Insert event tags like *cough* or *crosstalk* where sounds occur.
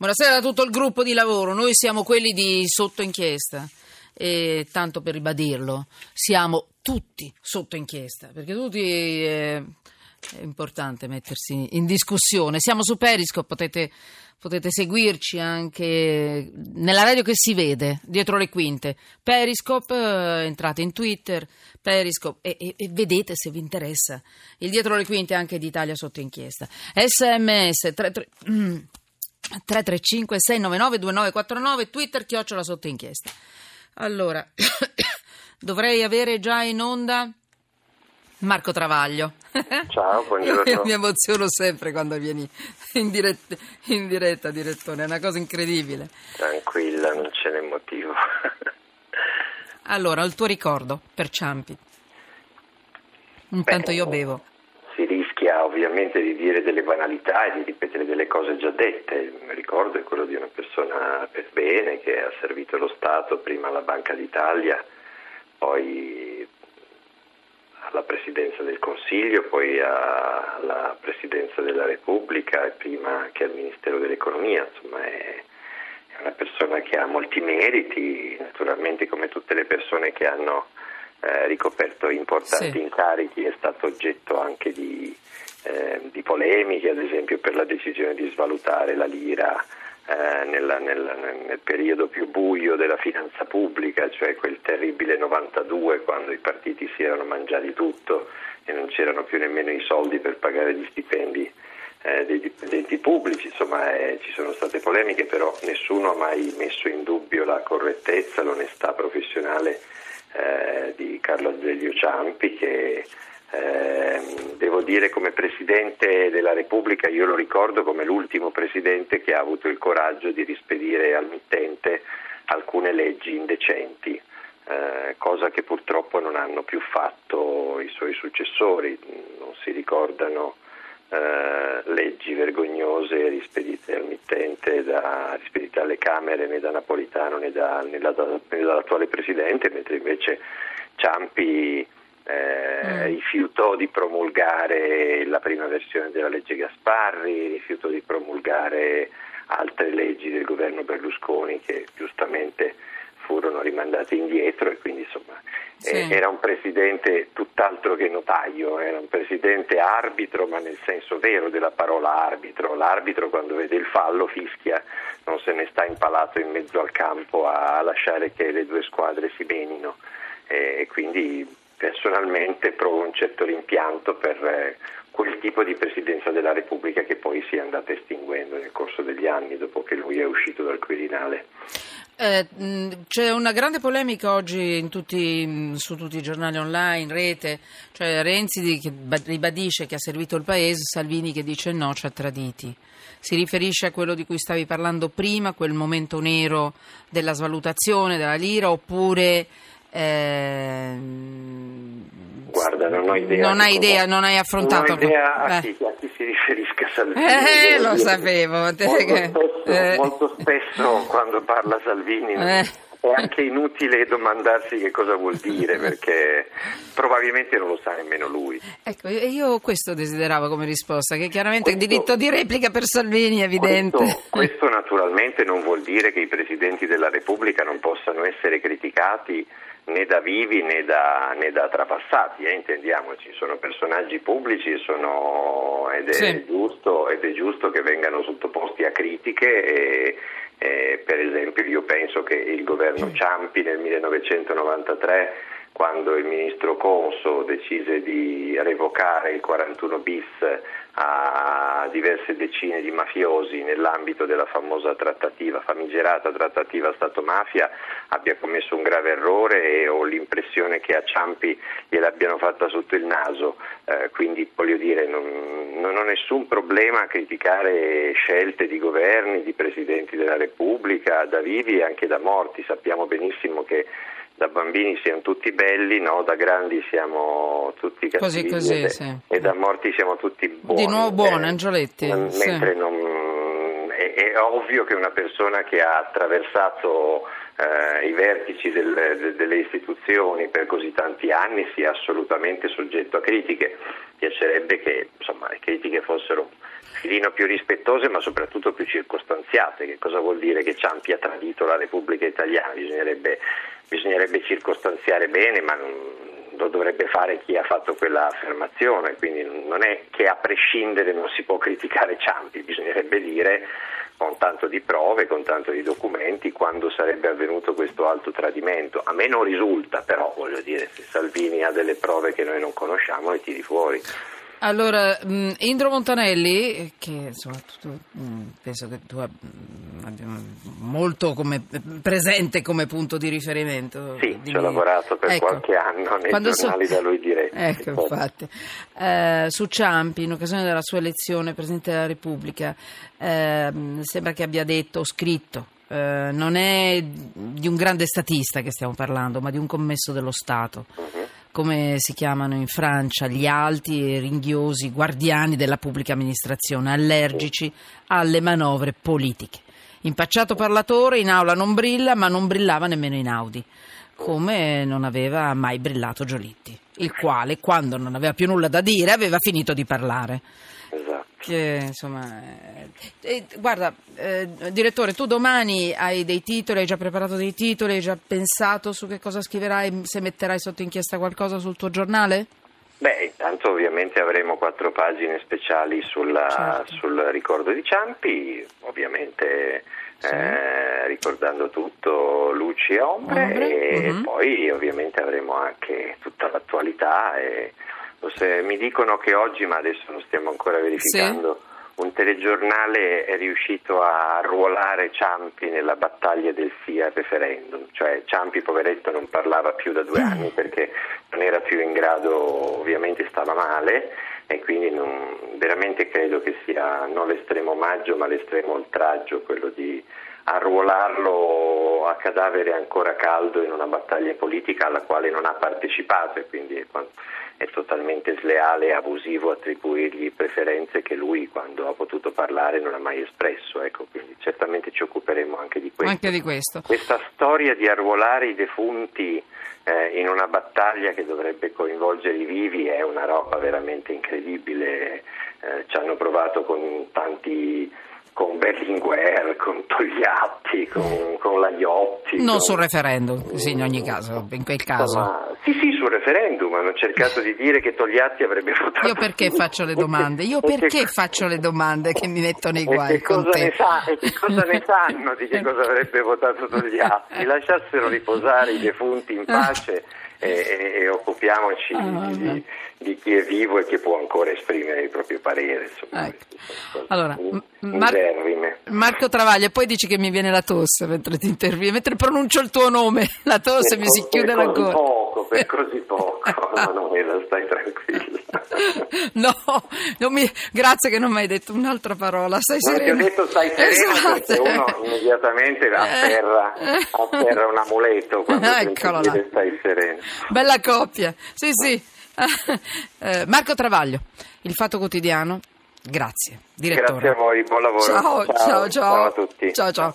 Buonasera a tutto il gruppo di lavoro, noi siamo quelli di sotto inchiesta e tanto per ribadirlo, siamo tutti sotto inchiesta, perché tutti eh, è importante mettersi in discussione. Siamo su Periscope, potete, potete seguirci anche nella radio che si vede, dietro le quinte. Periscope, eh, entrate in Twitter, Periscope e, e, e, vedete se vi interessa il dietro le quinte anche di Italia sotto inchiesta. SMS 33... 335 699 2949 Twitter chiocciola sotto inchiesta. Allora, *coughs* dovrei avere già in onda Marco Travaglio. Ciao, buongiorno. *laughs* Mi emoziono sempre quando vieni in diretta, in diretta, direttore, è una cosa incredibile. Tranquilla, non ce n'è motivo. *laughs* allora, il tuo ricordo per Ciampi. Intanto Beh, io bevo ovviamente di dire delle banalità e di ripetere delle cose già dette. Il ricordo è quello di una persona per bene che ha servito lo Stato, prima alla Banca d'Italia, poi alla Presidenza del Consiglio, poi alla Presidenza della Repubblica e prima che al Ministero dell'Economia. Insomma, è una persona che ha molti meriti, naturalmente come tutte le persone che hanno eh, ricoperto importanti sì. incarichi, è stato oggetto anche di eh, di polemiche, ad esempio per la decisione di svalutare la lira eh, nel, nel, nel, periodo più buio della finanza pubblica, cioè quel terribile 92 quando i partiti si erano mangiati tutto e non c'erano più nemmeno i soldi per pagare gli stipendi eh, dei dipendenti pubblici, insomma eh, ci sono state polemiche, però nessuno ha mai messo in dubbio la correttezza, l'onestà professionale eh, di Carlo Azeglio Ciampi che eh, devo dire come Presidente della Repubblica io lo ricordo come l'ultimo Presidente che ha avuto il coraggio di rispedire al mittente alcune leggi indecenti, eh, cosa che purtroppo non hanno più fatto i suoi successori, non si ricordano eh, leggi vergognose rispedite al mittente, da, rispedite alle Camere né da Napolitano né, da, né, da, né dall'attuale Presidente, mentre invece Ciampi eh, mm. rifiutò di promulgare la prima versione della legge Gasparri, rifiutò di promulgare altre leggi del governo Berlusconi che giustamente furono rimandate indietro e quindi insomma sì. eh, era un presidente tutt'altro che notaio, era un presidente arbitro ma nel senso vero della parola arbitro, l'arbitro quando vede il fallo fischia, non se ne sta impalato in mezzo al campo a lasciare che le due squadre si menino e quindi personalmente provo un certo rimpianto per eh, quel tipo di presidenza della Repubblica che poi si è andata estinguendo nel corso degli anni dopo che lui è uscito dal Quirinale. Eh, c'è una grande polemica oggi tutti, su tutti i giornali online, in rete, cioè Renzi che ribadisce che ha servito il paese, Salvini che dice no, ci ha traditi. Si riferisce a quello di cui stavi parlando prima, quel momento nero della svalutazione della lira, oppure eh, Guarda, non ho idea. Non hai idea, non hai affrontato. Non ho idea a, eh. chi, a chi, si riferisca Salvini. Eh, lo sapevo. Molto, spesso, eh. molto spesso quando parla Salvini eh. è anche inutile domandarsi che cosa vuol dire perché probabilmente non lo sa nemmeno lui. Ecco, io questo desideravo come risposta, che chiaramente questo, il diritto di replica per Salvini è evidente. Questo, questo naturalmente non vuol dire che i presidenti della Repubblica non possano essere criticati né da vivi né da, né da trapassati, eh, intendiamoci, sono personaggi pubblici sono, ed, è sì. giusto, ed, è giusto, che vengano sottoposti a critiche e, e, per esempio io penso che il governo Ciampi nel 1993 quando il ministro Conso decise di revocare il 41 bis a diverse decine di mafiosi nell'ambito della famosa trattativa, famigerata trattativa Stato-mafia, abbia commesso un grave errore e ho l'impressione che a Ciampi gliel'abbiano fatta sotto il naso, eh, quindi voglio dire non, non ho nessun problema a criticare scelte di governi, di presidenti della Repubblica, da vivi e anche da morti, sappiamo benissimo che da bambini siamo tutti belli, no? da grandi siamo tutti cattivi così, così, e, sì. e, da morti siamo tutti buoni. Di nuovo buoni, eh, Angioletti. Mentre sì. non, è, è, ovvio che una persona che ha attraversato eh, i vertici del, de, delle istituzioni per così tanti anni sia assolutamente soggetto a critiche. Piacerebbe che insomma, le critiche fossero filino più rispettose ma soprattutto più circostanziate. Che cosa vuol dire che Ciampi ha tradito la Repubblica Italiana? Bisognerebbe, bisognerebbe circostanziare bene, ma lo dovrebbe fare chi ha fatto quella affermazione, quindi non è che a prescindere non si può criticare Ciampi, bisognerebbe dire con tanto di prove, con tanto di documenti, quando sarebbe avvenuto questo alto tradimento. A me non risulta, però voglio dire, se Salvini ha delle prove che noi non conosciamo, le tiri fuori. Allora, mh, Indro Montanelli, che insomma, tu, mh, penso che tu abbia molto come, presente come punto di riferimento. Sì, di ci ho lavorato per ecco, qualche anno nei giornali so... da lui diretti. Ecco, infatti. Eh, su Ciampi, in occasione della sua elezione Presidente della Repubblica, eh, sembra che abbia detto o scritto eh, non è di un grande statista che stiamo parlando, ma di un commesso dello Stato. Uh-huh come si chiamano in Francia, gli alti e ringhiosi guardiani della pubblica amministrazione, allergici alle manovre politiche. Impacciato parlatore, in aula non brilla, ma non brillava nemmeno in Audi, come non aveva mai brillato Giolitti, il quale, quando non aveva più nulla da dire, aveva finito di parlare. Che, insomma, eh, guarda, eh, direttore, tu domani hai dei titoli, hai già preparato dei titoli, hai già pensato su che cosa scriverai, se metterai sotto inchiesta qualcosa sul tuo giornale? Beh, intanto ovviamente avremo quattro pagine speciali sulla, certo. sul ricordo di Ciampi, ovviamente sì. eh, ricordando tutto luci e ombre, ombre. e uh-huh. poi ovviamente avremo anche tutta l'attualità e se mi dicono che oggi, ma adesso lo stiamo ancora verificando, sì. un telegiornale è riuscito a arruolare Ciampi nella battaglia del sì al referendum, cioè Ciampi poveretto non parlava più da due mm. anni perché non era più in grado, ovviamente stava male e quindi non, veramente credo che sia non l'estremo omaggio ma l'estremo oltraggio quello di arruolarlo a cadavere ancora caldo in una battaglia politica alla quale non ha partecipato e quindi è, totalmente sleale e abusivo attribuirgli preferenze che lui quando ha potuto parlare non ha mai espresso. Ecco, quindi certamente ci occuperemo anche di questo. Anche di questo. Questa storia di arruolare i defunti eh, in una battaglia che dovrebbe coinvolgere i vivi è una roba veramente incredibile. Eh, ci hanno provato con tanti con Berlinguer, con Togliatti, con, con Lagliotti. Non con... sul referendum, sì, in ogni caso, in quel caso. Insomma, sì, sì, sul referendum, hanno cercato di dire che Togliatti avrebbe votato. Io perché faccio le domande? Io *laughs* perché faccio le domande che mi mettono i guai? E che, cosa ne, sa, e che cosa ne sanno di che cosa avrebbe votato Togliatti? *laughs* Lasciassero riposare i defunti in *laughs* pace e, e, occupiamoci ah, di, di, chi è vivo e che può ancora esprimere il proprio parere. Insomma, ecco. Allora, Mar- Marco Travaglia, poi dici che mi viene la tosse mentre ti intervieni, mentre pronuncio il tuo nome, *laughs* la tosse per mi si chiude la gola. Per così poco, *laughs* Manuela, stai tranquilla. *laughs* no, mi... grazie che non mi hai detto un'altra parola, stai non serena. Ti ho detto stai serena esatto. perché uno immediatamente afferra, afferra un amuleto quando Eccolo là. stai serena. Bella coppia, sì sì. *laughs* Eh, Marco Travaglio, Il Fatto Quotidiano, grazie. Direttore. Grazie a voi, buon lavoro. Ciao, ciao, ciao. Ciao a tutti. Ciao, ciao.